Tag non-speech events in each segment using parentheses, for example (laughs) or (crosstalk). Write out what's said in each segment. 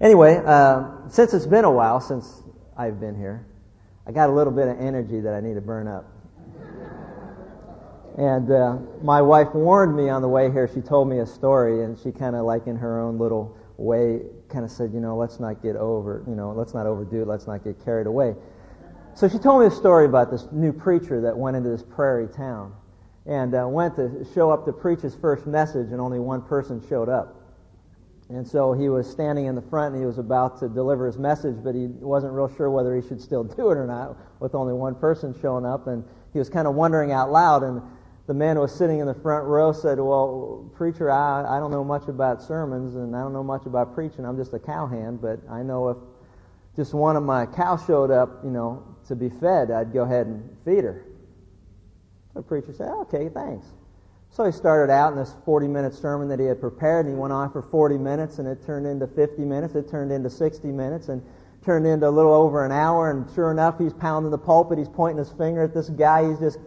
Anyway, uh, since it's been a while since I've been here, I got a little bit of energy that I need to burn up. And uh, my wife warned me on the way here. She told me a story, and she kind of, like in her own little way, kind of said, you know, let's not get over, you know, let's not overdo it, let's not get carried away. So she told me a story about this new preacher that went into this prairie town and uh, went to show up to preach his first message, and only one person showed up. And so he was standing in the front and he was about to deliver his message, but he wasn't real sure whether he should still do it or not with only one person showing up. And he was kind of wondering out loud. And the man who was sitting in the front row said, Well, preacher, I, I don't know much about sermons and I don't know much about preaching. I'm just a cowhand, but I know if just one of my cows showed up, you know, to be fed, I'd go ahead and feed her. The preacher said, Okay, thanks. So he started out in this 40 minute sermon that he had prepared, and he went on for 40 minutes, and it turned into 50 minutes, it turned into 60 minutes, and turned into a little over an hour, and sure enough, he's pounding the pulpit, he's pointing his finger at this guy, he's just,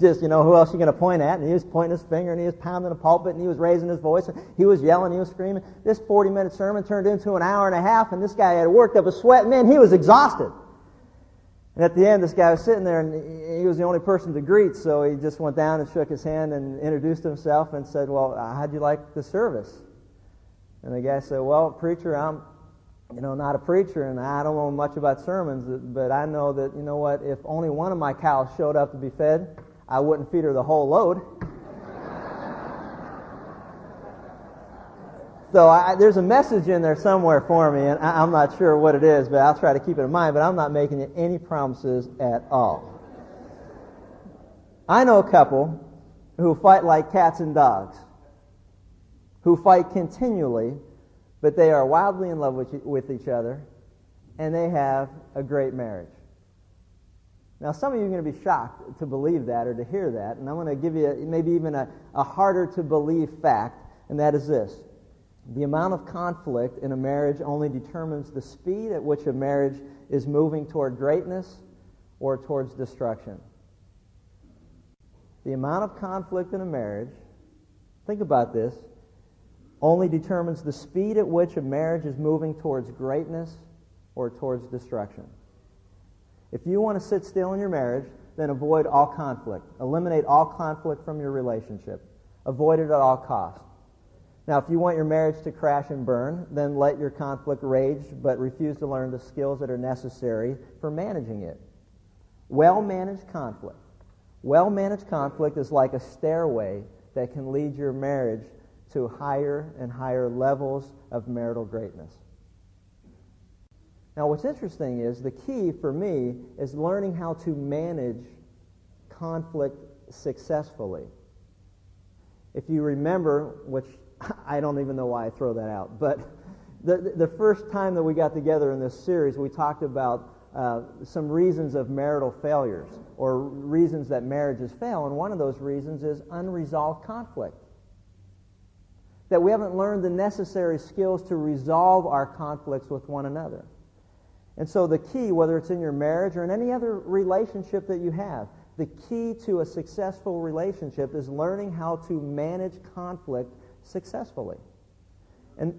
just, you know, who else are you going to point at? And he was pointing his finger, and he was pounding the pulpit, and he was raising his voice, and he was yelling, he was screaming. This 40 minute sermon turned into an hour and a half, and this guy had worked up a sweat, man, he was exhausted. And at the end, this guy was sitting there, and he was the only person to greet, so he just went down and shook his hand and introduced himself and said, Well, how'd you like the service? And the guy said, Well, preacher, I'm, you know, not a preacher, and I don't know much about sermons, but I know that, you know what, if only one of my cows showed up to be fed, I wouldn't feed her the whole load. So I, there's a message in there somewhere for me, and I, am not sure what it is, but I'll try to keep it in mind. But I'm not making any promises at all. I know a couple who fight like cats and dogs, who fight continually, but they are wildly in love with, with each other, and they have a great marriage. Now, some of you are going to be shocked to believe that or to hear that, and I'm going to give you maybe even a, a harder to believe fact, and that is this. The amount of conflict in a marriage only determines the speed at which a marriage is moving toward greatness or towards destruction. The amount of conflict in a marriage, think about this, only determines the speed at which a marriage is moving towards greatness or towards destruction. If you want to sit still in your marriage, then avoid all conflict. Eliminate all conflict from your relationship. Avoid it at all costs. Now, if you want your marriage to crash and burn, then let your conflict rage, but refuse to learn the skills that are necessary for managing it. Well managed conflict. Well managed conflict is like a stairway that can lead your marriage to higher and higher levels of marital greatness. Now, what's interesting is the key for me is learning how to manage conflict successfully. If you remember, which I don't even know why I throw that out. But the, the first time that we got together in this series, we talked about uh, some reasons of marital failures or reasons that marriages fail. And one of those reasons is unresolved conflict. That we haven't learned the necessary skills to resolve our conflicts with one another. And so the key, whether it's in your marriage or in any other relationship that you have, the key to a successful relationship is learning how to manage conflict successfully. And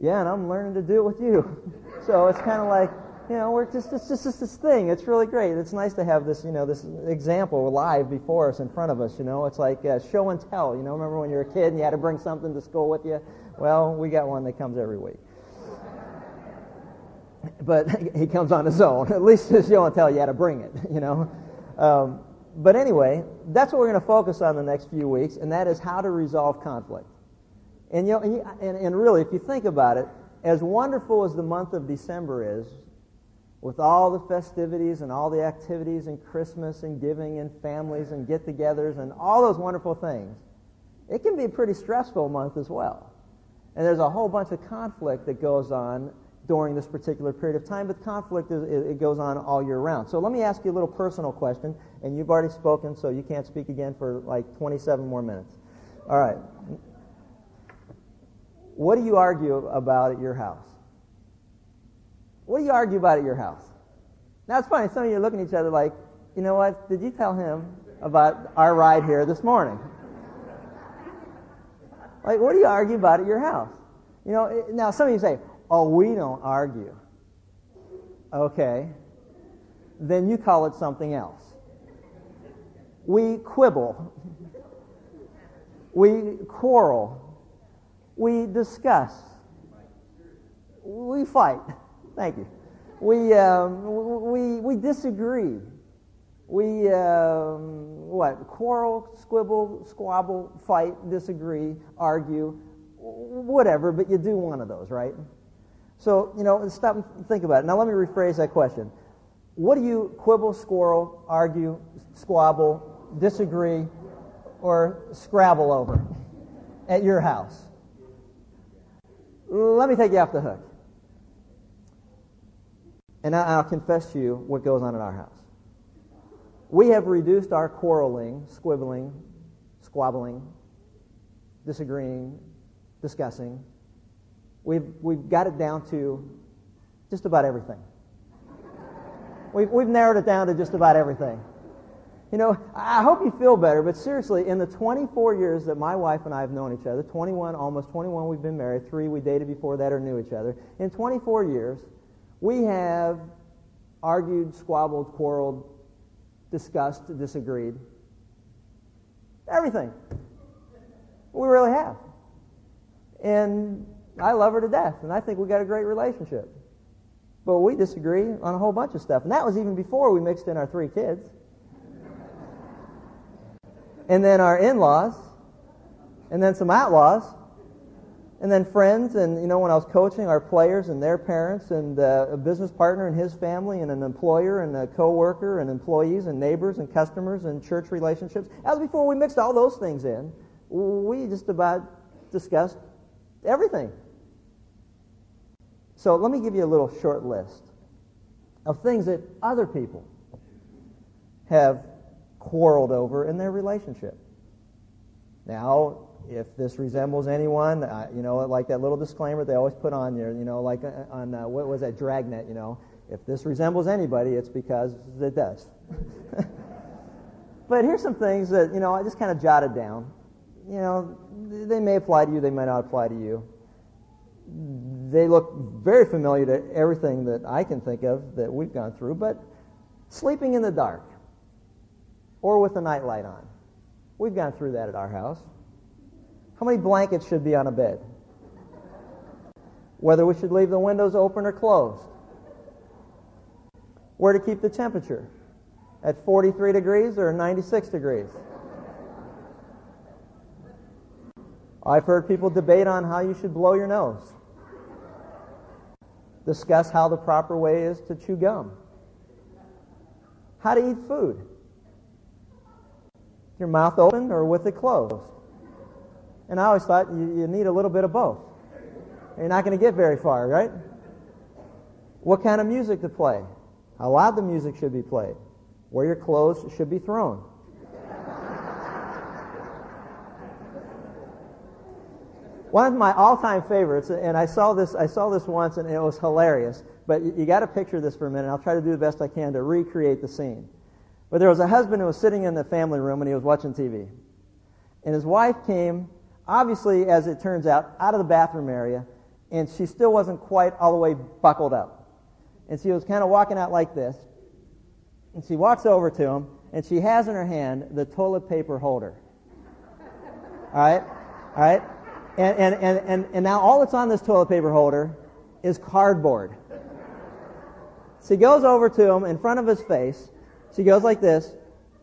yeah, and I'm learning to do it with you. (laughs) so it's kind of like, you know, we're just it's just, this thing. It's really great. It's nice to have this, you know, this example live before us in front of us. You know, it's like uh, show and tell. You know, remember when you were a kid and you had to bring something to school with you? Well, we got one that comes every week. (laughs) But (laughs) he comes on his own. At least show and tell, you had to bring it. You know. Um, but anyway, that's what we're going to focus on the next few weeks, and that is how to resolve conflict. And, you know, and, you, and, and really, if you think about it, as wonderful as the month of December is, with all the festivities and all the activities and Christmas and giving and families and get togethers and all those wonderful things, it can be a pretty stressful month as well. And there's a whole bunch of conflict that goes on during this particular period of time, but conflict is, it goes on all year round. So let me ask you a little personal question, and you've already spoken, so you can't speak again for like 27 more minutes. All right. What do you argue about at your house? What do you argue about at your house? Now it's funny, some of you are looking at each other like, you know what, did you tell him about our ride here this morning? Like, what do you argue about at your house? You know, now some of you say, Oh, we don't argue. Okay. Then you call it something else. We quibble. We quarrel. We discuss. We fight. Thank you. We, um, we, we disagree. We, um, what, quarrel, squibble, squabble, fight, disagree, argue, whatever, but you do one of those, right? So, you know, stop and think about it. Now, let me rephrase that question. What do you quibble, squirrel, argue, squabble, disagree, or scrabble over at your house? Let me take you off the hook. And I'll confess to you what goes on in our house. We have reduced our quarreling, squibbling, squabbling, disagreeing, discussing. We've, we've got it down to just about everything. We've, we've narrowed it down to just about everything. You know, I hope you feel better, but seriously, in the 24 years that my wife and I have known each other, 21, almost 21 we've been married, three we dated before that or knew each other. In 24 years, we have argued, squabbled, quarreled, discussed, disagreed. Everything. We really have. And I love her to death, and I think we got a great relationship. But we disagree on a whole bunch of stuff. And that was even before we mixed in our three kids. And then our in-laws. And then some outlaws and then friends, and you know, when I was coaching our players and their parents, and uh, a business partner and his family, and an employer and a coworker, and employees and neighbors and customers and church relationships. As before we mixed all those things in, we just about discussed everything. So let me give you a little short list of things that other people have quarreled over in their relationship. Now, if this resembles anyone, uh, you know, like that little disclaimer they always put on there, you know, like uh, on, uh, what was that, Dragnet, you know, if this resembles anybody, it's because it does. (laughs) but here's some things that, you know, I just kind of jotted down. You know, they may apply to you, they may not apply to you. They look very familiar to everything that I can think of that we've gone through, but sleeping in the dark or with a nightlight on. We've gone through that at our house. How many blankets should be on a bed? Whether we should leave the windows open or closed. Where to keep the temperature? At 43 degrees or 96 degrees? I've heard people debate on how you should blow your nose. Discuss how the proper way is to chew gum. How to eat food. Your mouth open or with it closed. And I always thought you, you need a little bit of both. You're not going to get very far, right? What kind of music to play? How loud the music should be played? Where your clothes should be thrown? One of my all-time favorites, and I saw this, I saw this once, and it was hilarious. But you, you got to picture this for a minute. I'll try to do the best I can to recreate the scene. But there was a husband who was sitting in the family room, and he was watching TV. And his wife came obviously, as it turns out, out of the bathroom area, and she still wasn't quite all the way buckled up. And she was kind of walking out like this. And she walks over to him, and she has in her hand the toilet paper holder. All right? All right? And, and, and, and, and now all that's on this toilet paper holder is cardboard. She goes over to him in front of his face. She goes like this,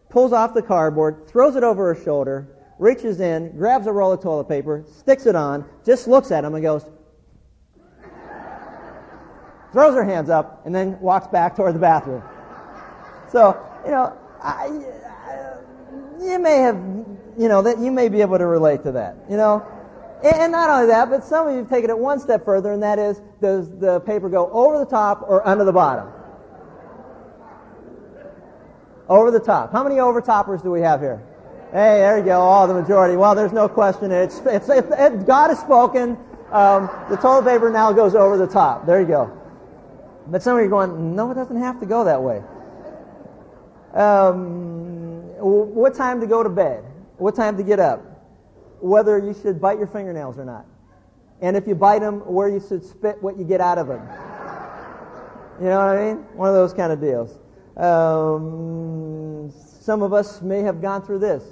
pulls off the cardboard, throws it over her shoulder, reaches in, grabs a roll of toilet paper, sticks it on, just looks at him and goes, throws her hands up, and then walks back toward the bathroom. So, you know, I, I, you may have, you know, that you may be able to relate to that, you know. And not only that, but some of you have taken it one step further, and that is, does the paper go over the top or under the bottom? Over the top. How many overtoppers do we have here? Hey, there you go. All the majority. Well, there's no question. It's, it's, it's it, God has spoken. Um, the toilet paper now goes over the top. There you go. But some of you are going, no, it doesn't have to go that way. Um, what time to go to bed? What time to get up? Whether you should bite your fingernails or not. And if you bite them, where you should spit what you get out of them. You know what I mean? One of those kind of deals. Um, some of us may have gone through this.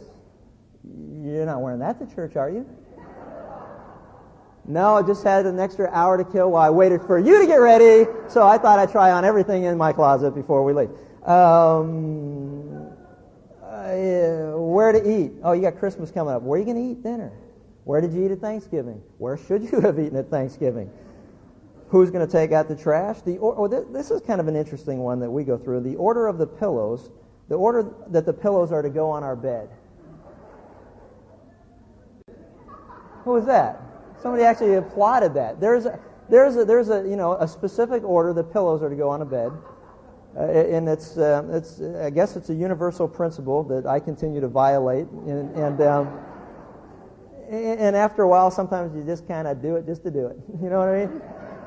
You're not wearing that to church, are you? No, I just had an extra hour to kill while I waited for you to get ready, so I thought I'd try on everything in my closet before we leave. Um, uh, where to eat? Oh, you got Christmas coming up. Where are you going to eat dinner? Where did you eat at Thanksgiving? Where should you (laughs) have eaten at Thanksgiving? Who's going to take out the trash? The or, oh, this is kind of an interesting one that we go through. The order of the pillows, the order that the pillows are to go on our bed. Who was that? Somebody actually applauded that. There's a, there's a, there's a, you know, a specific order the pillows are to go on a bed. Uh, and it's, uh, it's, I guess it's a universal principle that I continue to violate. And, and, um, and after a while, sometimes you just kind of do it just to do it. (laughs) You know what I mean?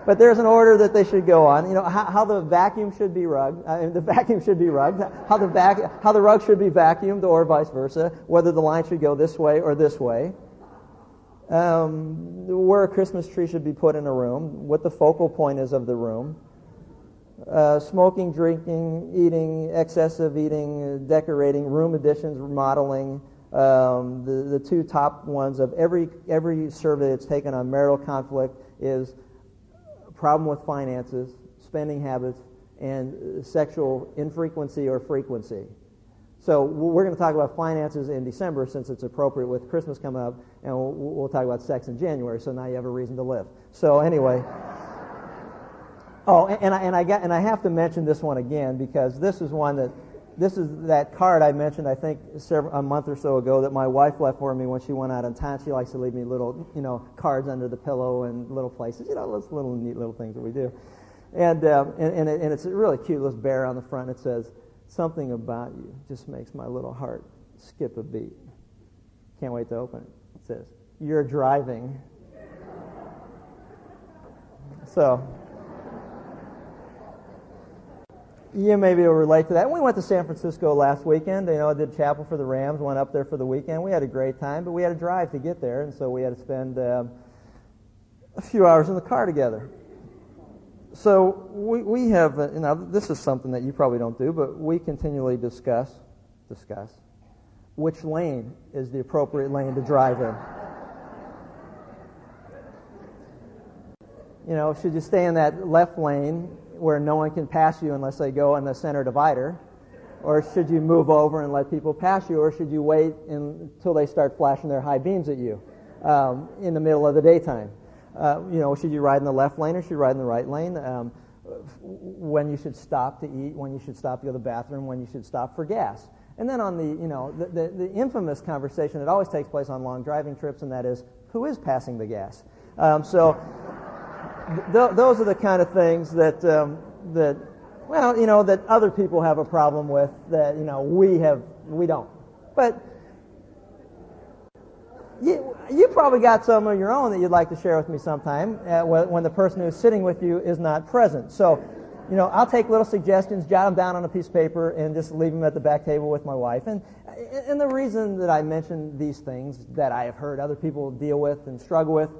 But there's an order that they should go on. You know how, how the vacuum should be rugged. The (laughs) vacuum should be rugged. How the vac, how the rug should be vacuumed, or vice versa. Whether the line should go this way or this way um, where a Christmas tree should be put in a room, what the focal point is of the room, uh, smoking, drinking, eating, excessive eating, decorating, room additions, remodeling. Um, the, the two top ones of every every survey that's taken on marital conflict is problem with finances, spending habits, and sexual infrequency or frequency. So we're going to talk about finances in December since it's appropriate with Christmas coming up, and we'll, we'll talk about sex in January. So now you have a reason to live. So anyway. Oh, and I, and I got and I have to mention this one again because this is one that this is that card I mentioned I think several, a month or so ago that my wife left for me when she went out on town. She likes to leave me little you know cards under the pillow and little places, you know, those little neat little things that we do. And um, and and, it, and it's a really cute little bear on the front. It says Something about you just makes my little heart skip a beat. Can't wait to open it. It says, You're driving. So, you maybe will relate to that. We went to San Francisco last weekend. You know, I did chapel for the Rams, went up there for the weekend. We had a great time, but we had to drive to get there, and so we had to spend uh, a few hours in the car together so we, we have, uh, you know, this is something that you probably don't do, but we continually discuss, discuss, which lane is the appropriate lane to drive in. You know, should you stay in that left lane where no one can pass you unless they go in the center divider? Or should you move over and let people pass you? Or should you wait until they start flashing their high beams at you um, in the middle of the daytime? Uh, you know, should you ride in the left lane or should you ride in the right lane? Um, when you should stop to eat, when you should stop to go to the bathroom, when you should stop for gas. And then on the, you know, the, the, the infamous conversation that always takes place on long driving trips, and that is, who is passing the gas? Um, so th- those are the kind of things that, um, that, well, you know, that other people have a problem with that, you know, we have, we don't. But you, you probably got some of your own that you'd like to share with me sometime uh, when the person who's sitting with you is not present. So, you know, I'll take little suggestions, jot them down on a piece of paper, and just leave them at the back table with my wife. And, and the reason that I mention these things that I have heard other people deal with and struggle with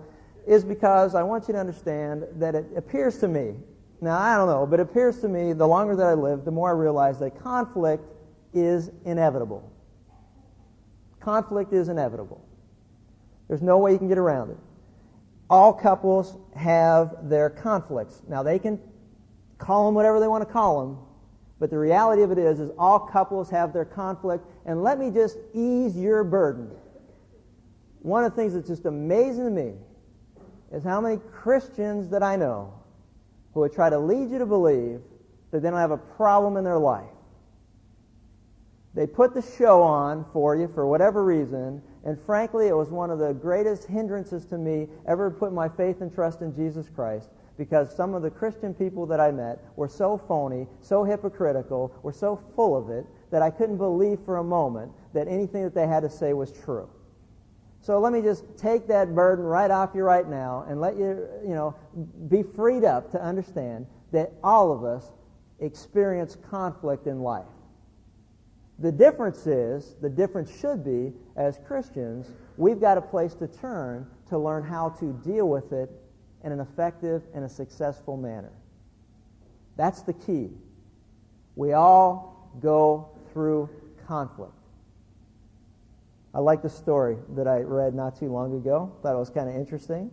is because I want you to understand that it appears to me, now I don't know, but it appears to me the longer that I live, the more I realize that conflict is inevitable. Conflict is inevitable. There's no way you can get around it. All couples have their conflicts. Now they can call them whatever they want to call them, but the reality of it is, is all couples have their conflict. And let me just ease your burden. One of the things that's just amazing to me is how many Christians that I know who would try to lead you to believe that they don't have a problem in their life. They put the show on for you for whatever reason, and frankly, it was one of the greatest hindrances to me ever put my faith and trust in Jesus Christ because some of the Christian people that I met were so phony, so hypocritical, were so full of it that I couldn't believe for a moment that anything that they had to say was true. So let me just take that burden right off you right now and let you, you know, be freed up to understand that all of us experience conflict in life. The difference is, the difference should be, as Christians, we've got a place to turn to learn how to deal with it in an effective and a successful manner. That's the key. We all go through conflict. I like the story that I read not too long ago. Thought it was kind of interesting.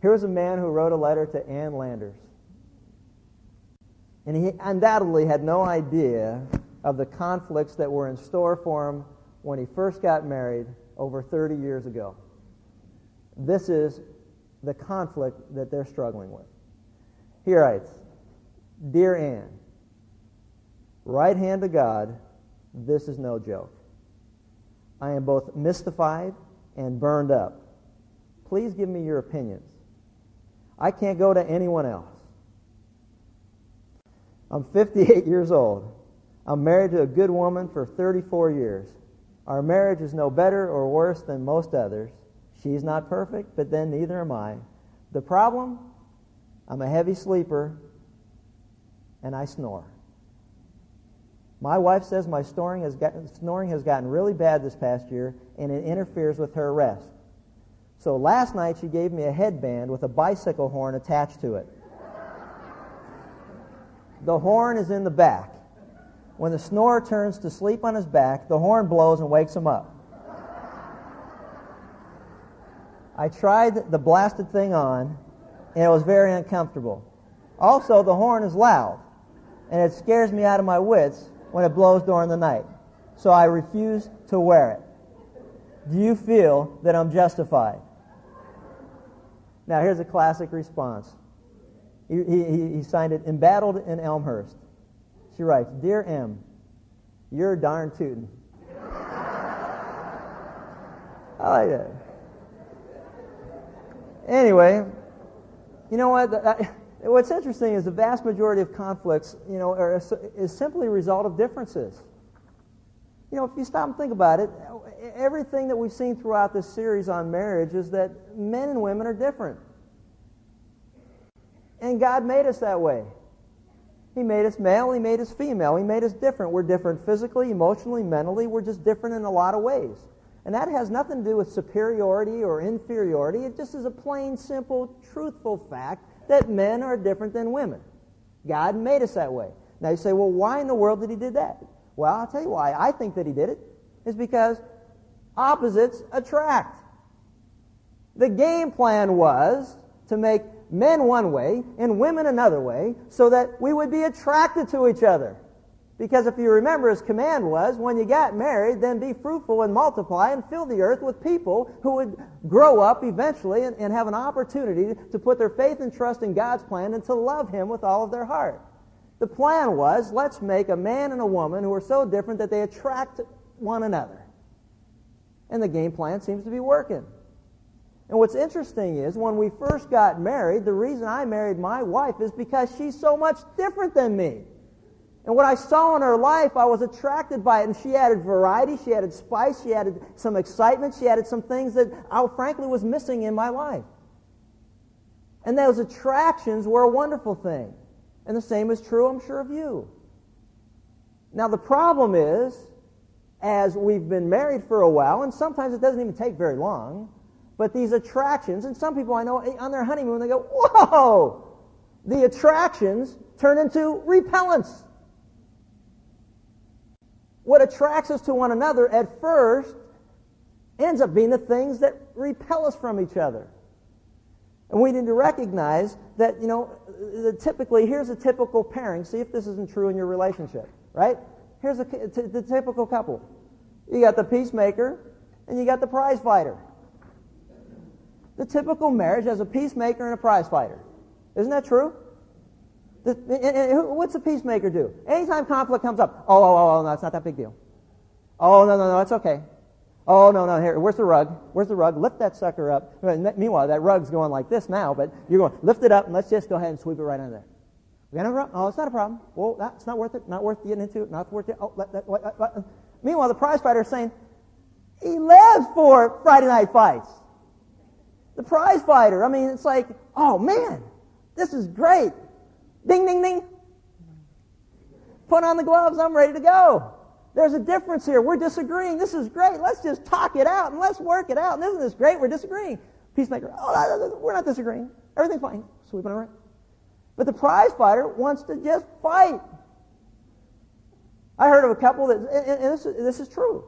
Here was a man who wrote a letter to Ann Landers. And he undoubtedly had no idea of the conflicts that were in store for him when he first got married over 30 years ago. This is the conflict that they're struggling with. He writes, Dear Ann, right hand to God, this is no joke. I am both mystified and burned up. Please give me your opinions. I can't go to anyone else. I'm 58 (laughs) years old. I'm married to a good woman for 34 years. Our marriage is no better or worse than most others. She's not perfect, but then neither am I. The problem? I'm a heavy sleeper and I snore. My wife says my snoring has, gotten, snoring has gotten really bad this past year and it interferes with her rest. So last night she gave me a headband with a bicycle horn attached to it. The horn is in the back. When the snorer turns to sleep on his back, the horn blows and wakes him up. I tried the blasted thing on, and it was very uncomfortable. Also, the horn is loud, and it scares me out of my wits when it blows during the night. So I refuse to wear it. Do you feel that I'm justified? Now, here's a classic response. He, he, he signed it, embattled in Elmhurst. She writes, Dear M, you're darn tootin'. (laughs) I like that. Anyway, you know what? What's interesting is the vast majority of conflicts, you know, are, is simply a result of differences. You know, if you stop and think about it, everything that we've seen throughout this series on marriage is that men and women are different. And God made us that way. He made us male, He made us female. He made us different. We're different physically, emotionally, mentally. We're just different in a lot of ways. And that has nothing to do with superiority or inferiority. It just is a plain, simple, truthful fact that men are different than women. God made us that way. Now you say, well, why in the world did He do that? Well, I'll tell you why. I think that He did it. it is because opposites attract. The game plan was to make men one way and women another way so that we would be attracted to each other. Because if you remember, his command was, when you got married, then be fruitful and multiply and fill the earth with people who would grow up eventually and, and have an opportunity to put their faith and trust in God's plan and to love Him with all of their heart. The plan was, let's make a man and a woman who are so different that they attract one another. And the game plan seems to be working. And what's interesting is when we first got married, the reason I married my wife is because she's so much different than me. And what I saw in her life, I was attracted by it. And she added variety, she added spice, she added some excitement, she added some things that I frankly was missing in my life. And those attractions were a wonderful thing. And the same is true, I'm sure, of you. Now, the problem is, as we've been married for a while, and sometimes it doesn't even take very long, but these attractions, and some people I know eh, on their honeymoon, they go, whoa! The attractions turn into repellents. What attracts us to one another at first ends up being the things that repel us from each other. And we need to recognize that, you know, the typically, here's a typical pairing. See if this isn't true in your relationship, right? Here's a, t- the typical couple. You got the peacemaker and you got the prize fighter. The typical marriage has a peacemaker and a prize fighter. Isn't that true? What's a peacemaker do? Anytime conflict comes up, oh, oh, oh, oh, no, it's not that big deal. Oh, no, no, no, it's okay. Oh, no, no, here, where's the rug? Where's the rug? Lift that sucker up. Meanwhile, that rug's going like this now, but you're going, lift it up and let's just go ahead and sweep it right under there. We got a? Oh, it's not a problem. Well, that's not worth it. Not worth getting into it. Not worth it. Oh, let, let, let, let. Meanwhile, the prize fighter is saying, he lives for Friday night fights the prize fighter. I mean, it's like, oh man, this is great. Ding, ding, ding. Put on the gloves. I'm ready to go. There's a difference here. We're disagreeing. This is great. Let's just talk it out and let's work it out. And isn't this great? We're disagreeing. Peacemaker, oh, we're not disagreeing. Everything's fine. Sweeping right. But the prize fighter wants to just fight. I heard of a couple that, and this, this is true.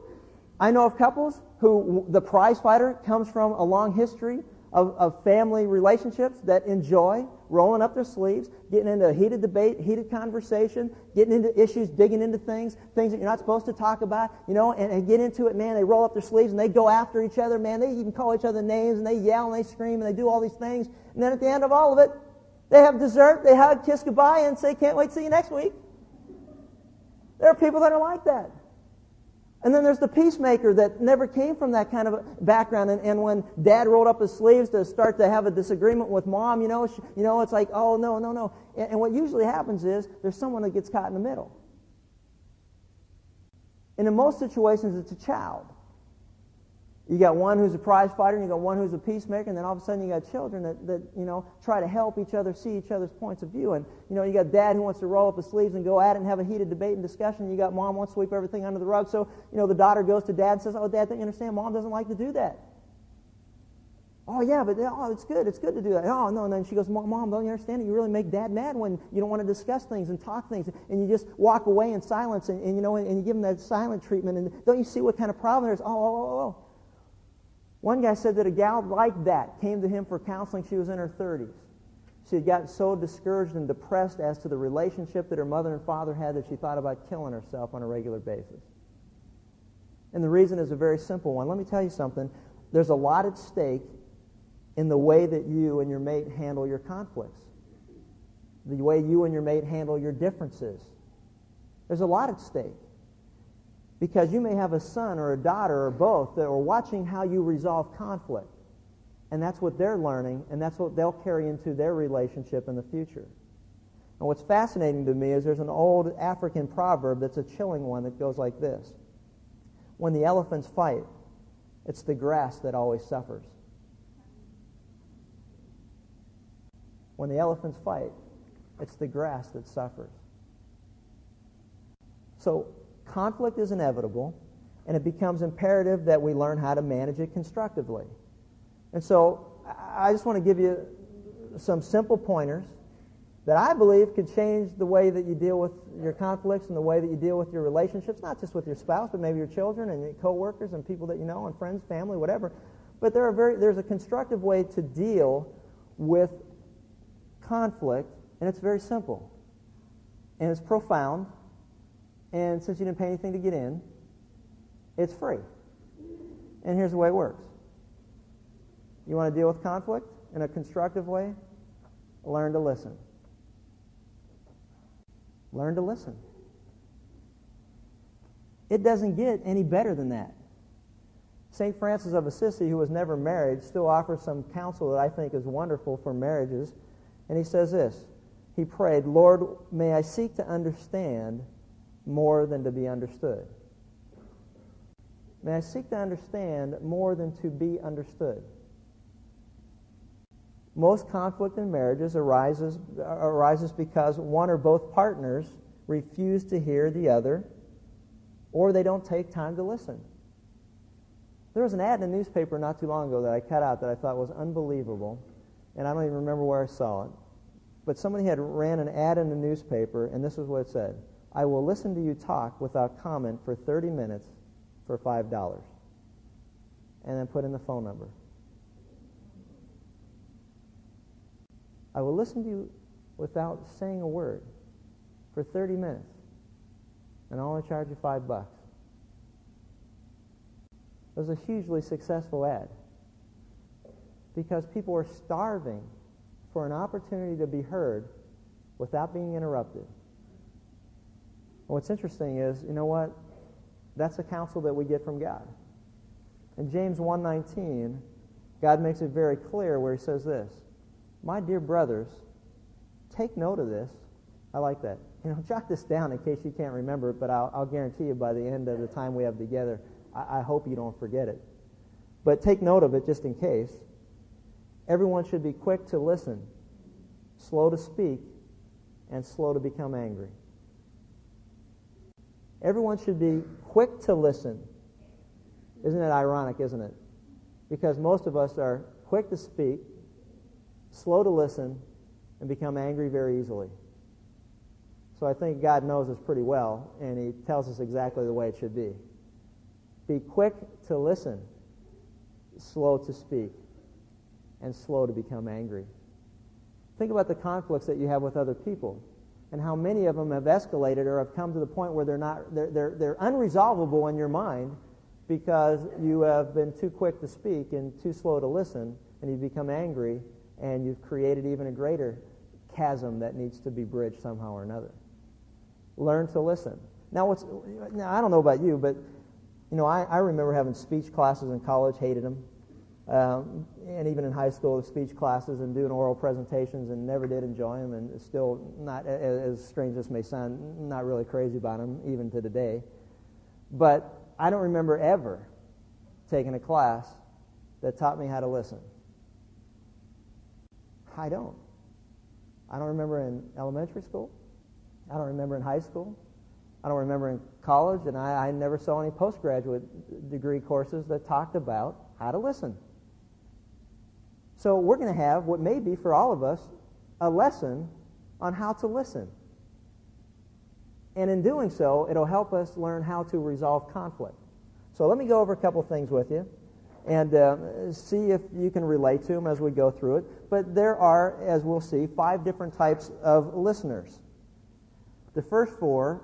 I know of couples who the prize fighter comes from a long history of, of family relationships that enjoy rolling up their sleeves, getting into heated debate, heated conversation, getting into issues, digging into things, things that you're not supposed to talk about, you know, and, and get into it, man. They roll up their sleeves and they go after each other, man. They even call each other names and they yell and they scream and they do all these things. And then at the end of all of it, they have dessert, they hug, kiss goodbye, and say, can't wait to see you next week. There are people that are like that. And then there's the peacemaker that never came from that kind of background. And, and when dad rolled up his sleeves to start to have a disagreement with mom, you know, she, you know, it's like, oh, no, no, no. And, and what usually happens is there's someone that gets caught in the middle. And in most situations, it's a child. You got one who's a prize fighter, and you got one who's a peacemaker, and then all of a sudden you got children that, that you know try to help each other see each other's points of view. And you know you got dad who wants to roll up his sleeves and go at it and have a heated debate and discussion. You got mom wants to sweep everything under the rug. So you know the daughter goes to dad and says, "Oh, dad, don't you understand? Mom doesn't like to do that." Oh yeah, but oh, it's good. It's good to do that. Oh no, and then she goes, Mom, don't you understand? You really make Dad mad when you don't want to discuss things and talk things, and you just walk away in silence, and, and you know, and, and, you give him that silent treatment. And don't you see what kind of problem there's? Oh, oh, oh, oh. One guy said that a gal like that came to him for counseling. She was in her 30s. She had gotten so discouraged and depressed as to the relationship that her mother and father had that she thought about killing herself on a regular basis. And the reason is a very simple one. Let me tell you something. There's a lot at stake in the way that you and your mate handle your conflicts, the way you and your mate handle your differences. There's a lot at stake because you may have a son or a daughter or both that are watching how you resolve conflict. And that's what they're learning, and that's what they'll carry into their relationship in the future. And what's fascinating to me is there's an old African proverb that's a chilling one that goes like this When the elephants fight, it's the grass that always suffers. When the elephants fight, it's the grass that suffers. So conflict is inevitable, and it becomes imperative that we learn how to manage it constructively. And so I just want to give you some simple pointers that I believe could change the way that you deal with your conflicts and the way that you deal with your relationships, not just with your spouse, but maybe your children and your coworkers and people that you know and friends, family, whatever. But there are very, there's a constructive way to deal with conflict, and it's very simple. And it's profound, and since you didn't pay anything to get in, it's free. And here's the way it works. You want to deal with conflict in a constructive way? Learn to listen. Learn to listen. It doesn't get any better than that. St. Francis of Assisi, who was never married, still offers some counsel that I think is wonderful for marriages. And he says this He prayed, Lord, may I seek to understand more than to be understood. May I seek to understand more than to be understood. Most conflict in marriages arises, arises because one or both partners refuse to hear the other or they don't take time to listen. There was an ad in a newspaper not too long ago that I cut out that I thought was unbelievable, and I don't even remember where I saw it. But somebody had ran an ad in the newspaper, and this is what it said I will listen to you talk without comment for 30 minutes for $5. And then put in the phone number. I will listen to you without saying a word for 30 minutes. And I'll only charge you five bucks. It was a hugely successful ad because people were starving for an opportunity to be heard without being interrupted. What's interesting is, you know what? That's a counsel that we get from God. In James 1:19, God makes it very clear where he says this, "My dear brothers, take note of this." I like that. You know, (laughs) jot this down in case you can't remember it, but I'll, I'll guarantee you by the end of the time we have together, I, I hope you don't forget it. But take note of it just in case. Everyone should be quick to listen, slow to speak, and slow to become angry. Everyone should be quick to listen. Isn't it ironic, isn't it? Because most of us are quick to speak, slow to listen, and become angry very easily. So I think God knows us pretty well, and He tells us exactly the way it should be. Be quick to listen, slow to speak, and slow to become angry. Think about the conflicts that you have with other people and how many of them have escalated or have come to the point where they're not they're, they're, they're unresolvable in your mind because you have been too quick to speak and too slow to listen and you've become angry and you've created even a greater chasm that needs to be bridged somehow or another. Learn to listen. Now what's now i don't know about you but you know i, I remember having speech classes in college hated them um, and even in high school, speech classes and doing oral presentations, and never did enjoy them, and still not, as strange as may sound, not really crazy about them even to today. But I don't remember ever taking a class that taught me how to listen. I don't. I don't remember in elementary school. I don't remember in high school. I don't remember in college, and I, I never saw any postgraduate degree courses that talked about how to listen. So we're going to have what may be for all of us a lesson on how to listen. And in doing so, it'll help us learn how to resolve conflict. So let me go over a couple things with you and uh, see if you can relate to them as we go through it. But there are, as we'll see, five different types of listeners. The first four,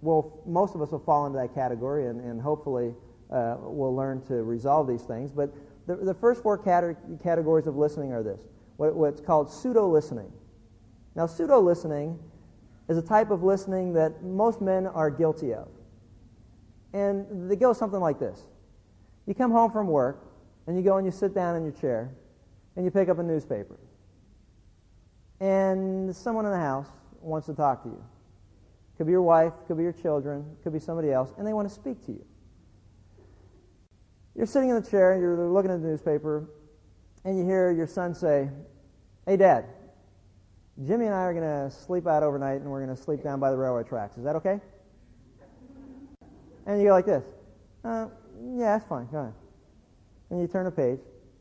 well, most of us will fall into that category, and, and hopefully uh, we'll learn to resolve these things. But the, the first four categories of listening are this what, what's called pseudo listening. Now, pseudo listening is a type of listening that most men are guilty of. And they go something like this You come home from work, and you go and you sit down in your chair, and you pick up a newspaper. And someone in the house wants to talk to you. Could be your wife, could be your children, could be somebody else, and they want to speak to you. You're sitting in the chair, you're looking at the newspaper, and you hear your son say, Hey, Dad, Jimmy and I are going to sleep out overnight and we're going to sleep down by the railroad tracks. Is that okay? And you go like this. Uh, yeah, that's fine. Go ahead. And you turn a page,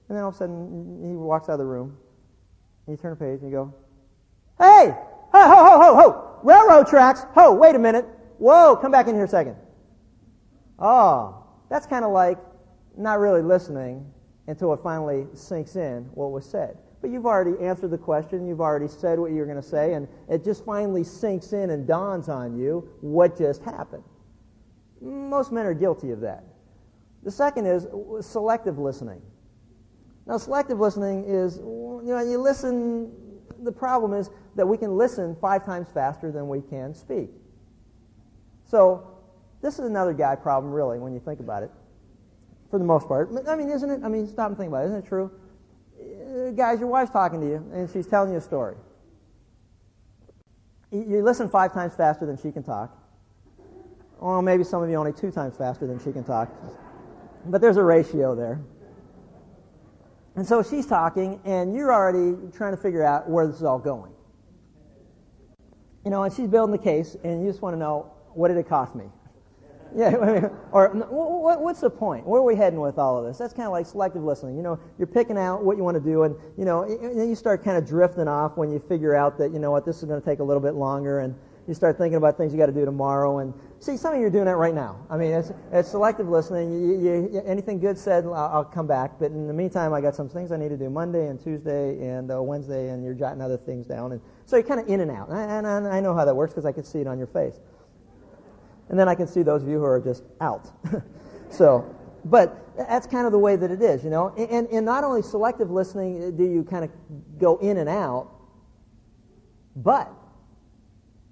and then all of a sudden he walks out of the room, and you turn a page and you go, Hey! Ho, ho, ho, ho, ho! Railroad tracks! Ho, wait a minute. Whoa, come back in here a second. Oh, that's kind of like not really listening until it finally sinks in what was said. But you've already answered the question, you've already said what you're going to say, and it just finally sinks in and dawns on you what just happened. Most men are guilty of that. The second is selective listening. Now, selective listening is, you know, you listen, the problem is that we can listen five times faster than we can speak. So, this is another guy problem, really, when you think about it for the most part. I mean, isn't it? I mean, stop and think about it. Isn't it true? Uh, guys, your wife's talking to you, and she's telling you a story. You listen five times faster than she can talk. Or maybe some of you only two times faster than she can talk. But there's a ratio there. And so she's talking, and you're already trying to figure out where this is all going. You know, and she's building the case, and you just want to know what did it cost me? Yeah, (laughs) or what's the point? Where are we heading with all of this? That's kind of like selective listening. You know, you're picking out what you want to do, and you know, and then you start kind of drifting off when you figure out that you know what this is going to take a little bit longer, and you start thinking about things you got to do tomorrow. And see, some of you are doing that right now. I mean, it's, it's selective listening. You, you, anything good said, I'll, I'll, come back. But in the meantime, I got some things I need to do Monday and Tuesday and uh, Wednesday, and you're jotting other things down, and so you're kind of in and out. And I, and I know how that works because I can see it on your face and then I can see those of you who are just out. (laughs) so, but that's kind of the way that it is, you know. And, and not only selective listening uh, do you kind of go in and out, but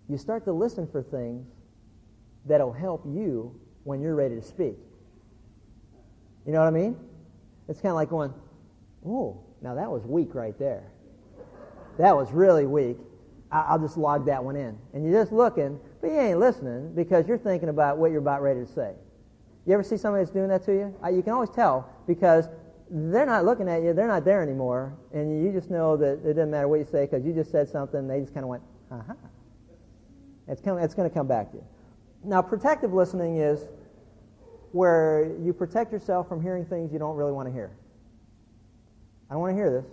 you start to listen for things that'll help you when you're ready to speak. You know what I mean? It's kind of like going, oh, now that was weak right there. That was really weak. I'll just log that one in. And you're just looking, but you ain't listening because you're thinking about what you're about ready to say. You ever see somebody that's doing that to you? You can always tell because they're not looking at you, they're not there anymore, and you just know that it doesn't matter what you say because you just said something, they just kind of went, aha. It's, come, it's going to come back to you. Now, protective listening is where you protect yourself from hearing things you don't really want to hear. I don't want to hear this.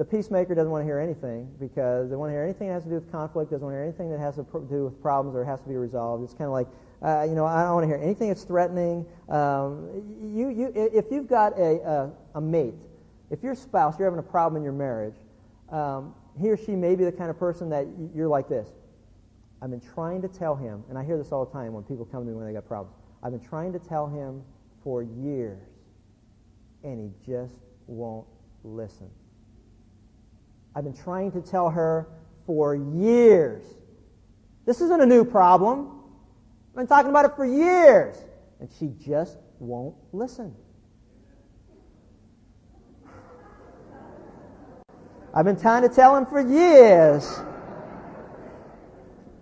The peacemaker doesn't want to hear anything because they want to hear anything that has to do with conflict, doesn't want to hear anything that has to do with problems or has to be resolved. It's kind of like, uh, you know, I don't want to hear anything that's threatening. Um, you, you, if you've got a, a, a mate, if your spouse, you're having a problem in your marriage, um, he or she may be the kind of person that you're like this. I've been trying to tell him, and I hear this all the time when people come to me when they got problems. I've been trying to tell him for years, and he just won't listen. I've been trying to tell her for years. This isn't a new problem. I've been talking about it for years. And she just won't listen. I've been trying to tell him for years.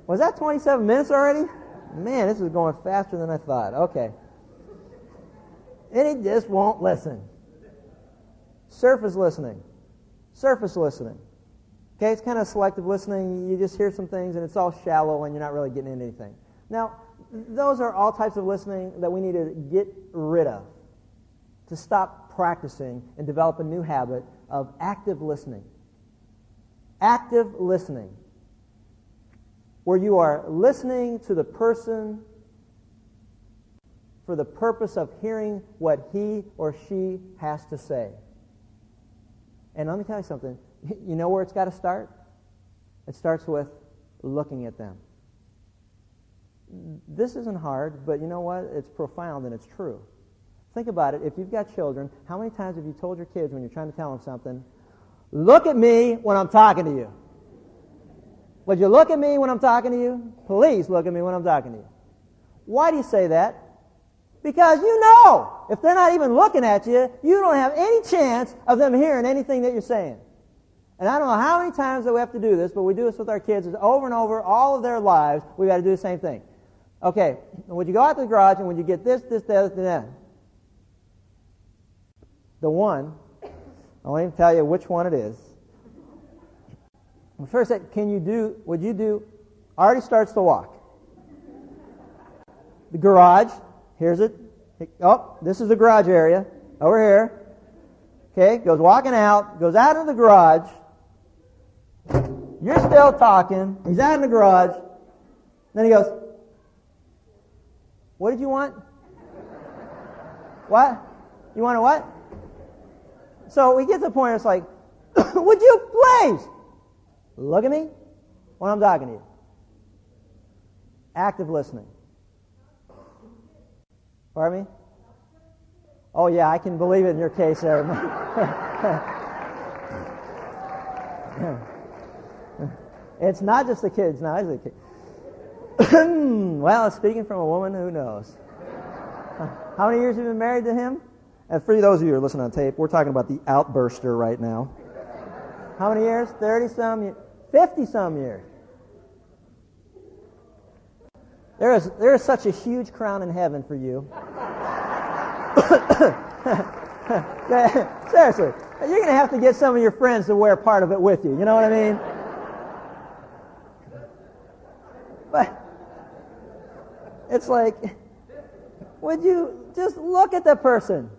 Was that 27 minutes already? Man, this is going faster than I thought. Okay. And he just won't listen. Surface listening. Surface listening. Okay, it's kind of selective listening. You just hear some things and it's all shallow and you're not really getting into anything. Now, those are all types of listening that we need to get rid of. To stop practicing and develop a new habit of active listening. Active listening. Where you are listening to the person for the purpose of hearing what he or she has to say. And let me tell you something. (laughs) You know where it's got to start? It starts with looking at them. This isn't hard, but you know what? It's profound and it's true. Think about it. If you've got children, how many times have you told your kids when you're trying to tell them something, look at me when I'm talking to you? Would you look at me when I'm talking to you? Please look at me when I'm talking to you. Why do you say that? Because you know, if they're not even looking at you, you don't have any chance of them hearing anything that you're saying. And I don't know how many times that we have to do this, but we do this with our kids it's over and over, all of their lives, we've got to do the same thing. Okay, when you go out to the garage and when you get this, this, that, and that, the one, I won't even tell you which one it is. First, can you do, would you do, already starts to walk. The garage, Here's it. Oh, this is the garage area. Over here. Okay, goes walking out, goes out of the garage. You're still talking. He's out in the garage. Then he goes, What did you want? What? You want a what? So we get to the point where it's like, (coughs) Would you please look at me when I'm talking to you? Active listening. Pardon me? Oh, yeah, I can believe it in your case there. (laughs) it's not just the kids now, is it? (clears throat) well, speaking from a woman who knows. How many years have you been married to him? And for those of you who are listening on tape, we're talking about the outburster right now. How many years? 30 some years? 50 some years. There is, there is such a huge crown in heaven for you. (laughs) Seriously, you're going to have to get some of your friends to wear part of it with you. You know what I mean? But it's like, would you just look at the person?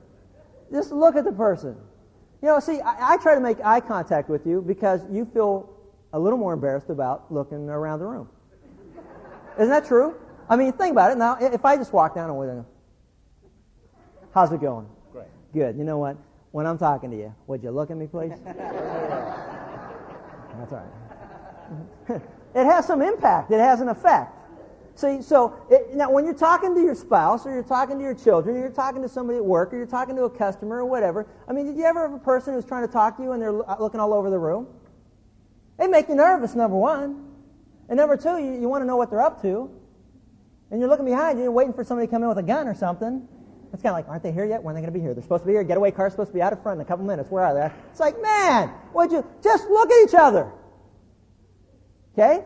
Just look at the person. You know, see, I, I try to make eye contact with you because you feel a little more embarrassed about looking around the room. Isn't that true? I mean, think about it. Now, if I just walk down and with how's it going? Great. Good. You know what? When I'm talking to you, would you look at me, please? (laughs) That's all right. (laughs) it has some impact. It has an effect. See, so it, now when you're talking to your spouse or you're talking to your children, or you're talking to somebody at work, or you're talking to a customer or whatever. I mean, did you ever have a person who's trying to talk to you and they're uh, looking all over the room? They make you nervous, number one, and number two, you, you want to know what they're up to. And you're looking behind you and waiting for somebody to come in with a gun or something. It's kind of like, aren't they here yet? When are they going to be here? They're supposed to be here. Getaway car's supposed to be out of front in a couple minutes. Where are they? It's like, man, would you just look at each other? Okay?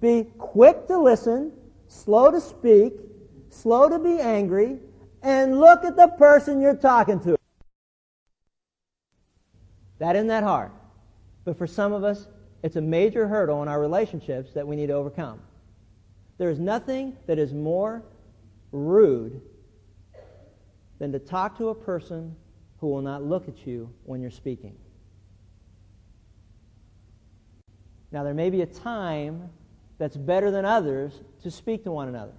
Be quick to listen, slow to speak, slow to be angry, and look at the person you're talking to. That isn't that hard. But for some of us, it's a major hurdle in our relationships that we need to overcome. There is nothing that is more rude than to talk to a person who will not look at you when you're speaking. Now, there may be a time that's better than others to speak to one another.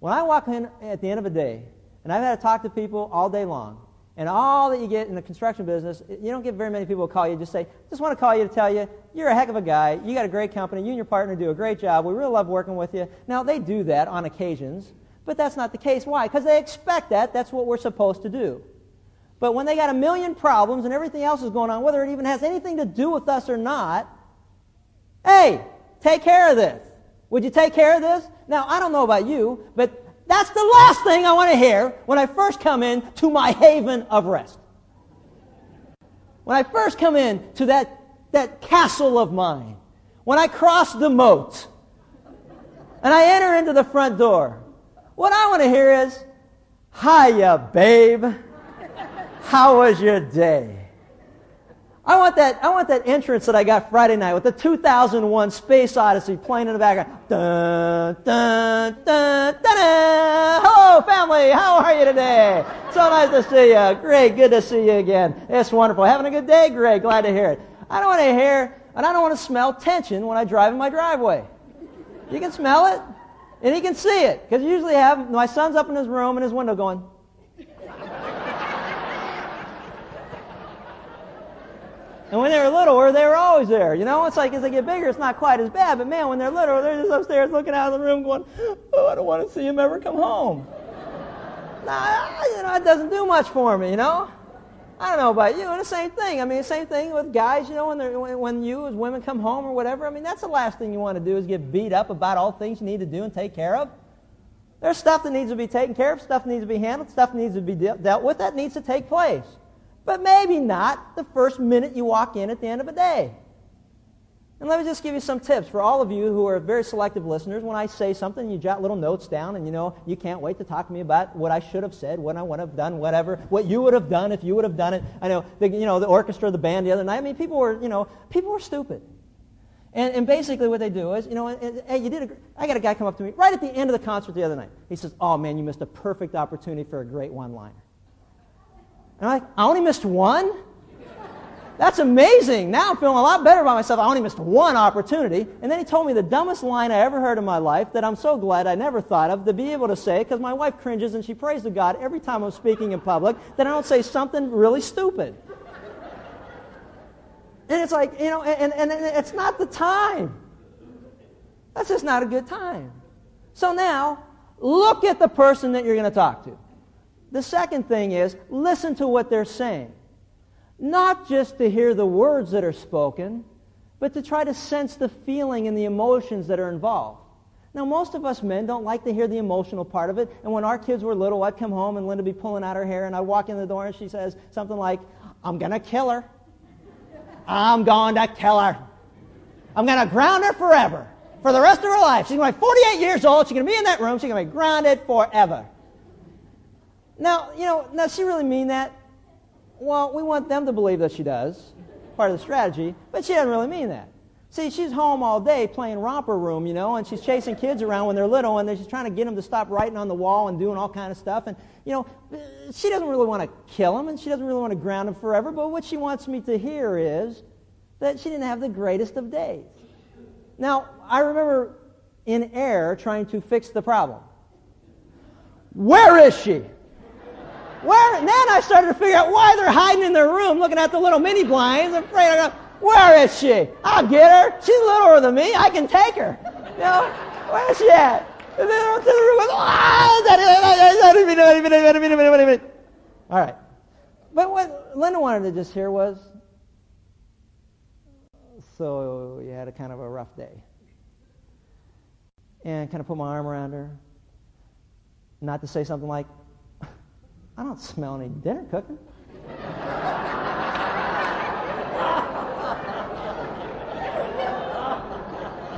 When I walk in at the end of a day, and I've had to talk to people all day long, and all that you get in the construction business, you don't get very many people who call you just say, just want to call you to tell you, you're a heck of a guy, you got a great company, you and your partner do a great job, we really love working with you. Now, they do that on occasions, but that's not the case. Why? Because they expect that. That's what we're supposed to do. But when they got a million problems and everything else is going on, whether it even has anything to do with us or not, hey, take care of this. Would you take care of this? Now, I don't know about you, but that's the last thing I want to hear when I first come in to my haven of rest. When I first come in to that, that castle of mine, when I cross the moat and I enter into the front door, what I want to hear is, Hiya, babe. How was your day? I want that, I want that entrance that I got Friday night with the 2001 Space Odyssey playing in the background. Dun, dun, dun, dun, dun. Hello, family. How are you today? So nice to see you. Great. Good to see you again. It's wonderful. Having a good day? Great. Glad to hear it. I don't want to hear, and I don't want to smell tension when I drive in my driveway. You can smell it, and you can see it, because usually have my son's up in his room in his window going, And when they were littler, they were always there. You know, it's like as they get bigger, it's not quite as bad. But man, when they're little, they're just upstairs looking out of the room going, oh, I don't want to see him ever come home. nah, you know, it doesn't do much for me, you know? I don't know about you. And the same thing. I mean, the same thing with guys, you know, when, they're, when, you as women come home or whatever. I mean, that's the last thing you want to do is get beat up about all things you need to do and take care of. There's stuff that needs to be taken care of, stuff needs to be handled, stuff needs to be de- dealt with. That needs to take place but maybe not the first minute you walk in at the end of a day. And let me just give you some tips for all of you who are very selective listeners. When I say something, you jot little notes down, and you know you can't wait to talk to me about what I should have said, what I would have done, whatever, what you would have done if you would have done it. I know, the, you know, the orchestra, the band the other night. I mean, people were, you know, people were stupid. And, and basically what they do is, you know, hey, you did. A, I got a guy come up to me right at the end of the concert the other night. He says, "Oh man, you missed a perfect opportunity for a great one-liner." And I'm like, I only missed one? That's amazing. Now I'm feeling a lot better about myself. I only missed one opportunity. And then he told me the dumbest line I ever heard in my life that I'm so glad I never thought of to be able to say because my wife cringes and she prays to God every time I'm speaking in public that I don't say something really stupid. And it's like, you know, and, and, and it's not the time. That's just not a good time. So now, look at the person that you're going to talk to. The second thing is listen to what they're saying. Not just to hear the words that are spoken, but to try to sense the feeling and the emotions that are involved. Now, most of us men don't like to hear the emotional part of it. And when our kids were little, I'd come home and Linda would be pulling out her hair, and I'd walk in the door and she says something like, I'm going to kill her. I'm going to kill her. I'm going to ground her forever. For the rest of her life. She's going to be 48 years old. She's going to be in that room. She's going to be grounded forever. Now, you know, does she really mean that? Well, we want them to believe that she does, part of the strategy, but she doesn't really mean that. See, she's home all day playing romper room, you know, and she's chasing kids around when they're little, and she's trying to get them to stop writing on the wall and doing all kind of stuff. And, you know, she doesn't really want to kill them, and she doesn't really want to ground them forever, but what she wants me to hear is that she didn't have the greatest of days. Now, I remember in air trying to fix the problem. Where is she? Where? And then I started to figure out why they're hiding in their room looking at the little mini blinds. I'm afraid I go, where is she? I'll get her. She's littler than me. I can take her. You know, where's she at? And then I'm to the room with, all right. But what Linda wanted to just hear was, so you had a kind of a rough day. And kind of put my arm around her. Not to say something like, I don't smell any dinner cooking.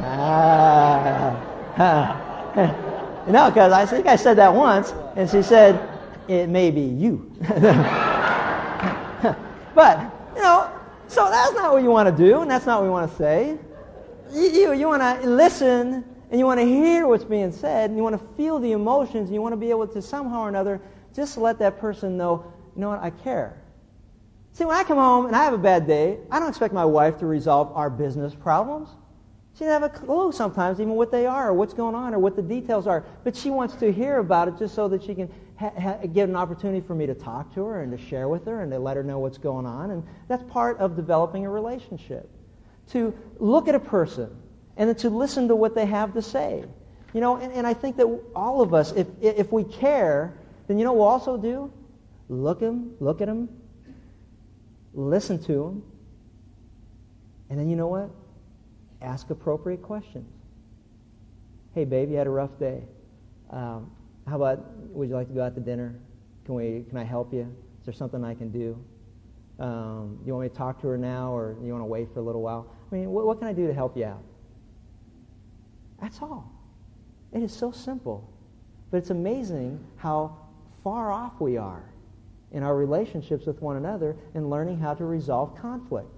ah, no, because I think I said that once, and she said, it may be you. (laughs) but, you know, so that's not what you want to do, and that's not what we want to say. You, you, you want to listen, and you want to hear what's being said, and you want to feel the emotions, and you want to be able to somehow or another just to let that person know you know what, I care. See, when I come home and I have a bad day, I don't expect my wife to resolve our business problems. She doesn't have a clue sometimes even what they are or what's going on or what the details are. But she wants to hear about it just so that she can ha- ha- get an opportunity for me to talk to her and to share with her and to let her know what's going on. And that's part of developing a relationship. To look at a person and to listen to what they have to say. You know, and, and I think that all of us, if, if we care, then you know what we'll also do? Look him, look at him, listen to him, and then you know what? Ask appropriate questions. Hey, babe, you had a rough day. Um, how about, would you like to go out to dinner? Can, we, can I help you? Is there something I can do? Um, you want me to talk to her now, or you want to wait for a little while? I mean, what, what can I do to help you out? That's all. It is so simple. But it's amazing how far off we are in our relationships with one another and learning how to resolve conflict.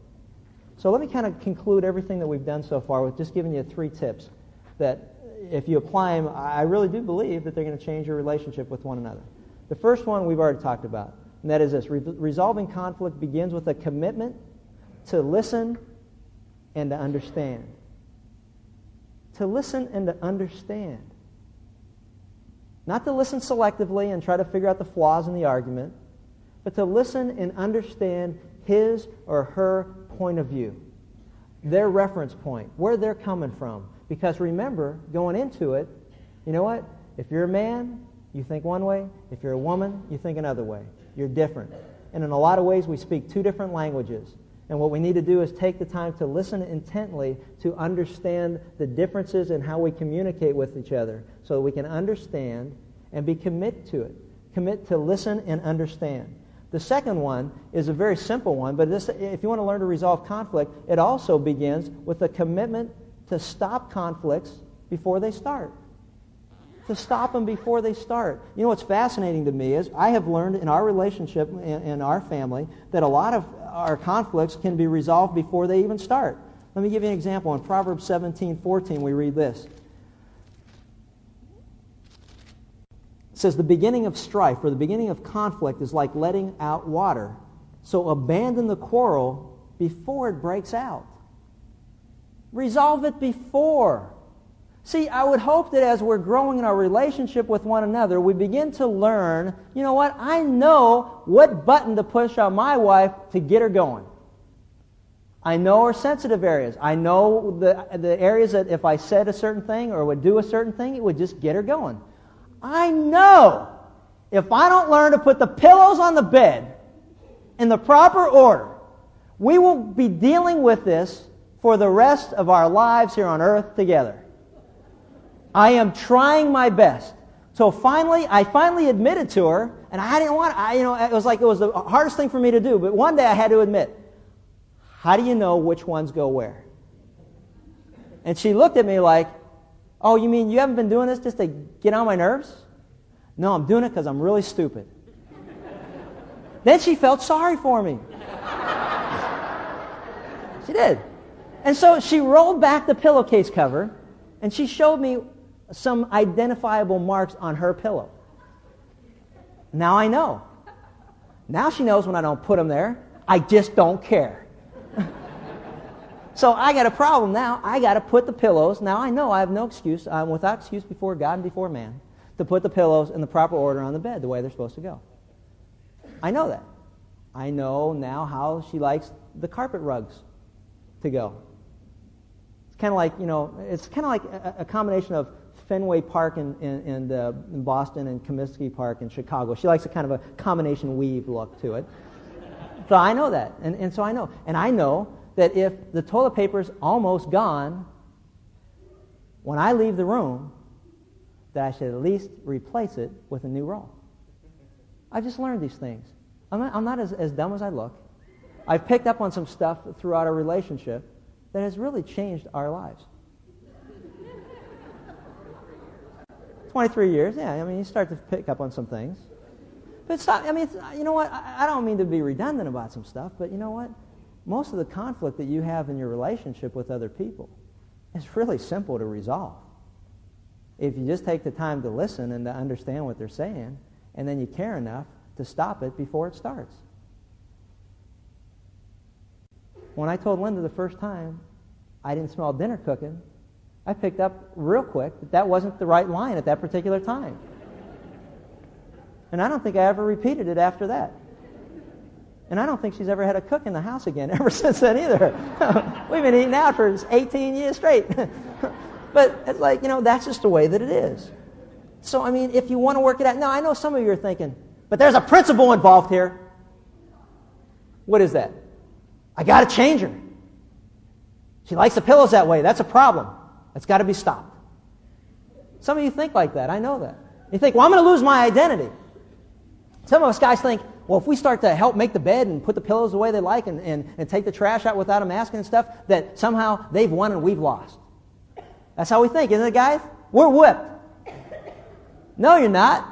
So let me kind of conclude everything that we've done so far with just giving you three tips that if you apply them, I really do believe that they're going to change your relationship with one another. The first one we've already talked about, and that is this. Re- resolving conflict begins with a commitment to listen and to understand. To listen and to understand. Not to listen selectively and try to figure out the flaws in the argument, but to listen and understand his or her point of view, their reference point, where they're coming from. Because remember, going into it, you know what? If you're a man, you think one way. If you're a woman, you think another way. You're different. And in a lot of ways, we speak two different languages. And what we need to do is take the time to listen intently to understand the differences in how we communicate with each other so that we can understand and be committed to it. Commit to listen and understand. The second one is a very simple one, but this, if you want to learn to resolve conflict, it also begins with a commitment to stop conflicts before they start. To stop them before they start. You know what's fascinating to me is I have learned in our relationship, in, in our family, that a lot of our conflicts can be resolved before they even start. Let me give you an example. In Proverbs 17:14, we read this. It says, The beginning of strife or the beginning of conflict is like letting out water. So abandon the quarrel before it breaks out. Resolve it before. See, I would hope that as we're growing in our relationship with one another, we begin to learn, you know what, I know what button to push on my wife to get her going. I know her sensitive areas. I know the, the areas that if I said a certain thing or would do a certain thing, it would just get her going. I know if I don't learn to put the pillows on the bed in the proper order, we will be dealing with this for the rest of our lives here on earth together. I am trying my best. So finally, I finally admitted to her, and I didn't want, I, you know, it was like it was the hardest thing for me to do, but one day I had to admit, how do you know which ones go where? And she looked at me like, oh, you mean you haven't been doing this just to get on my nerves? No, I'm doing it because I'm really stupid. then she felt sorry for me. she did. And so she rolled back the pillowcase cover, and she showed me some identifiable marks on her pillow. Now I know. Now she knows when I don't put them there. I just don't care. so I got a problem now. I got to put the pillows. Now I know I have no excuse. I'm without excuse before God and before man to put the pillows in the proper order on the bed the way they're supposed to go. I know that. I know now how she likes the carpet rugs to go. It's kind of like, you know, it's kind of like a, a combination of Fenway Park in, in, in, in, Boston and Comiskey Park in Chicago. She likes a kind of a combination weave look to it. so I know that. And, and so I know. And I know that if the toilet paper's almost gone, when I leave the room, that I should at least replace it with a new roll. I've just learned these things. I'm not, I'm not as, as dumb as I look. I've picked up on some stuff throughout our relationship that has really changed our lives. 23 years, yeah. I mean, you start to pick up on some things. But stop. I mean, you know what? I, I don't mean to be redundant about some stuff, but you know what? Most of the conflict that you have in your relationship with other people is really simple to resolve. If you just take the time to listen and to understand what they're saying, and then you care enough to stop it before it starts. When I told Linda the first time I didn't smell dinner cooking, I picked up real quick that that wasn't the right line at that particular time. And I don't think I ever repeated it after that. And I don't think she's ever had a cook in the house again (laughs) ever since then either. (laughs) We've been eating out for 18 years straight. (laughs) but it's like, you know, that's just the way that it is. So, I mean, if you want to work it out, now I know some of you are thinking, but there's a principle involved here. What is that? I got to change her. She likes the pillows that way. That's a problem. That's got to be stopped. Some of you think like that. I know that. You think, well, I'm going to lose my identity. Some of us guys think, well, if we start to help make the bed and put the pillows the way they like and, and, and take the trash out without a mask and stuff, that somehow they've won and we've lost. That's how we think, isn't it, guys? We're whipped. No, you're not.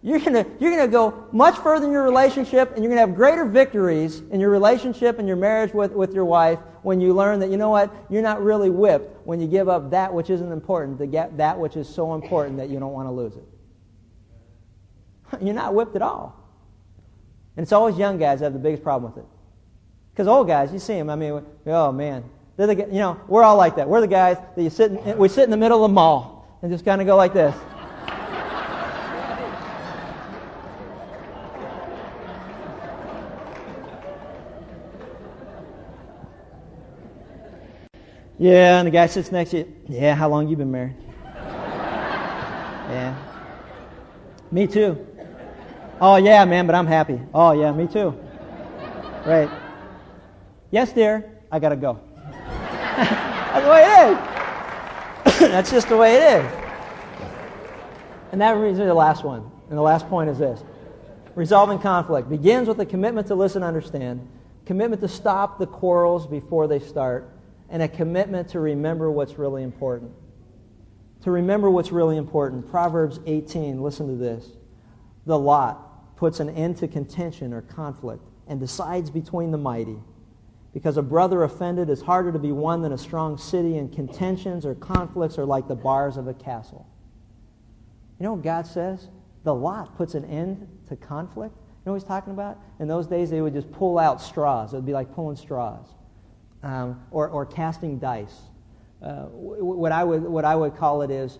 You're going you're gonna go much further in your relationship and you're going to have greater victories in your relationship and your marriage with, with your wife when you learn that, you know what, you're not really whipped when you give up that which isn't important to get that which is so important that you don't want to lose it. (laughs) You're not whipped at all. And it's always young guys that have the biggest problem with it. Because old guys, you see them, I mean, oh man. They're the, you know, we're all like that. We're the guys that you sit in, we sit in the middle of the mall and just kind of go like this. Yeah, and the guy sits next to you. Yeah, how long you been married? yeah. Me too. Oh, yeah, man, but I'm happy. Oh, yeah, me too. Right. Yes, dear, I got to go. (laughs) That's the way it is. (coughs) That's just the way it is. And that brings me to the last one. And the last point is this resolving conflict begins with a commitment to listen and understand, commitment to stop the quarrels before they start, and a commitment to remember what's really important. To remember what's really important. Proverbs 18, listen to this. The lot puts an end to contention or conflict and decides between the mighty. Because a brother offended is harder to be won than a strong city, and contentions or conflicts are like the bars of a castle. You know what God says? The lot puts an end to conflict. You know what he's talking about? In those days, they would just pull out straws. It would be like pulling straws um, or, or casting dice. Uh, what, I would, what I would call it is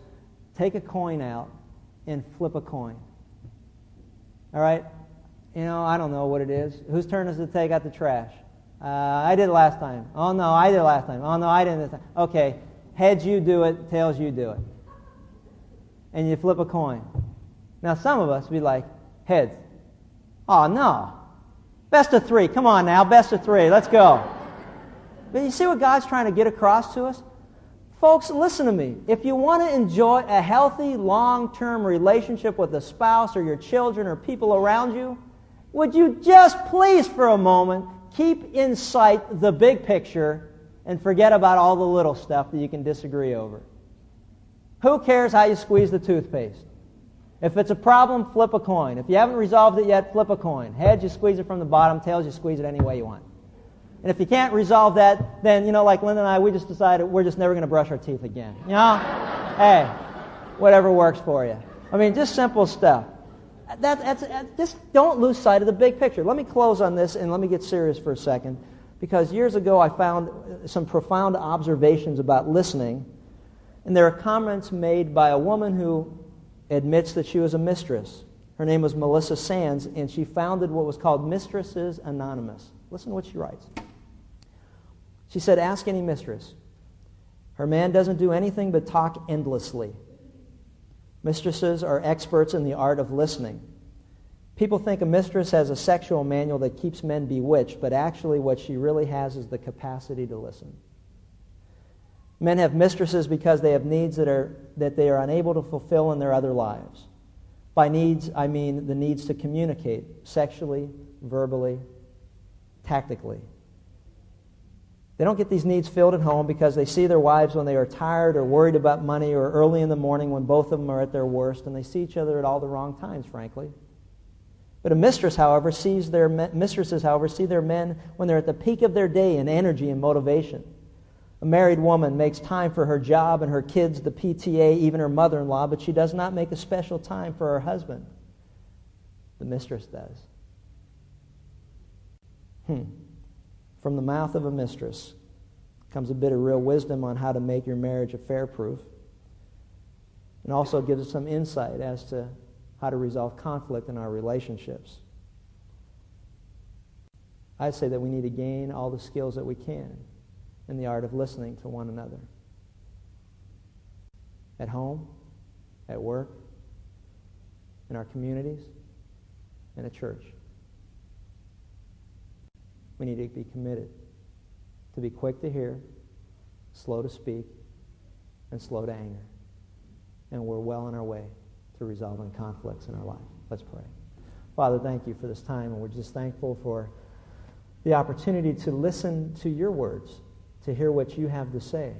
take a coin out and flip a coin. All right? You know, I don't know what it is. Whose turn is it to take out the trash? Uh, I did last time. Oh, no, I did last time. Oh, no, I didn't this time. Okay, heads you do it, tails you do it. And you flip a coin. Now, some of us be like, heads. Oh, no. Best of three. Come on now, best of three. Let's go. But you see what God's trying to get across to us? Folks, listen to me. If you want to enjoy a healthy, long term relationship with a spouse or your children or people around you, would you just please, for a moment, keep in sight the big picture and forget about all the little stuff that you can disagree over? Who cares how you squeeze the toothpaste? If it's a problem, flip a coin. If you haven't resolved it yet, flip a coin. Heads, you squeeze it from the bottom. Tails, you squeeze it any way you want. And if you can't resolve that, then, you know, like Linda and I, we just decided we're just never going to brush our teeth again. You know? (laughs) hey, whatever works for you. I mean, just simple stuff. That, that's, uh, just don't lose sight of the big picture. Let me close on this and let me get serious for a second. Because years ago I found uh, some profound observations about listening. And there are comments made by a woman who admits that she was a mistress. Her name was Melissa Sands, and she founded what was called Mistresses Anonymous. Listen to what she writes. She said, Ask any mistress. Her man doesn't do anything but talk endlessly. Mistresses are experts in the art of listening. People think a mistress has a sexual manual that keeps men bewitched, but actually, what she really has is the capacity to listen. Men have mistresses because they have needs that, are, that they are unable to fulfill in their other lives. By needs, I mean the needs to communicate sexually, verbally, tactically. They don't get these needs filled at home because they see their wives when they are tired or worried about money or early in the morning when both of them are at their worst, and they see each other at all the wrong times, frankly. But a mistress, however, sees their mistresses, however, see their men when they're at the peak of their day in energy and motivation. A married woman makes time for her job and her kids, the PTA, even her mother-in-law, but she does not make a special time for her husband. The mistress does. Hmm. From the mouth of a mistress comes a bit of real wisdom on how to make your marriage affair proof. And also gives us some insight as to how to resolve conflict in our relationships. I'd say that we need to gain all the skills that we can in the art of listening to one another. At home, at work, in our communities, in a church. We need to be committed to be quick to hear, slow to speak, and slow to anger. And we're well on our way to resolving conflicts in our life. Let's pray. Father, thank you for this time, and we're just thankful for the opportunity to listen to your words, to hear what you have to say.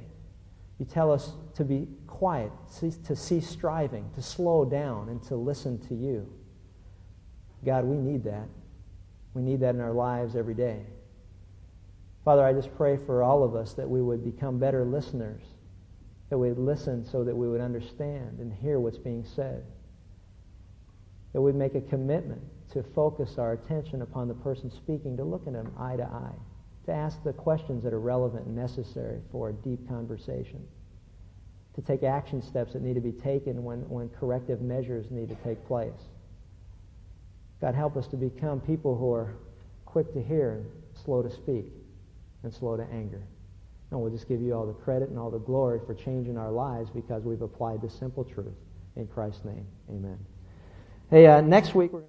You tell us to be quiet, to cease striving, to slow down, and to listen to you. God, we need that. We need that in our lives every day. Father, I just pray for all of us that we would become better listeners, that we would listen so that we would understand and hear what's being said, that we'd make a commitment to focus our attention upon the person speaking, to look at them eye to eye, to ask the questions that are relevant and necessary for a deep conversation, to take action steps that need to be taken when, when corrective measures need to take place. God, help us to become people who are quick to hear and slow to speak and slow to anger. And we'll just give you all the credit and all the glory for changing our lives because we've applied the simple truth. In Christ's name, amen. Hey, uh, next week we're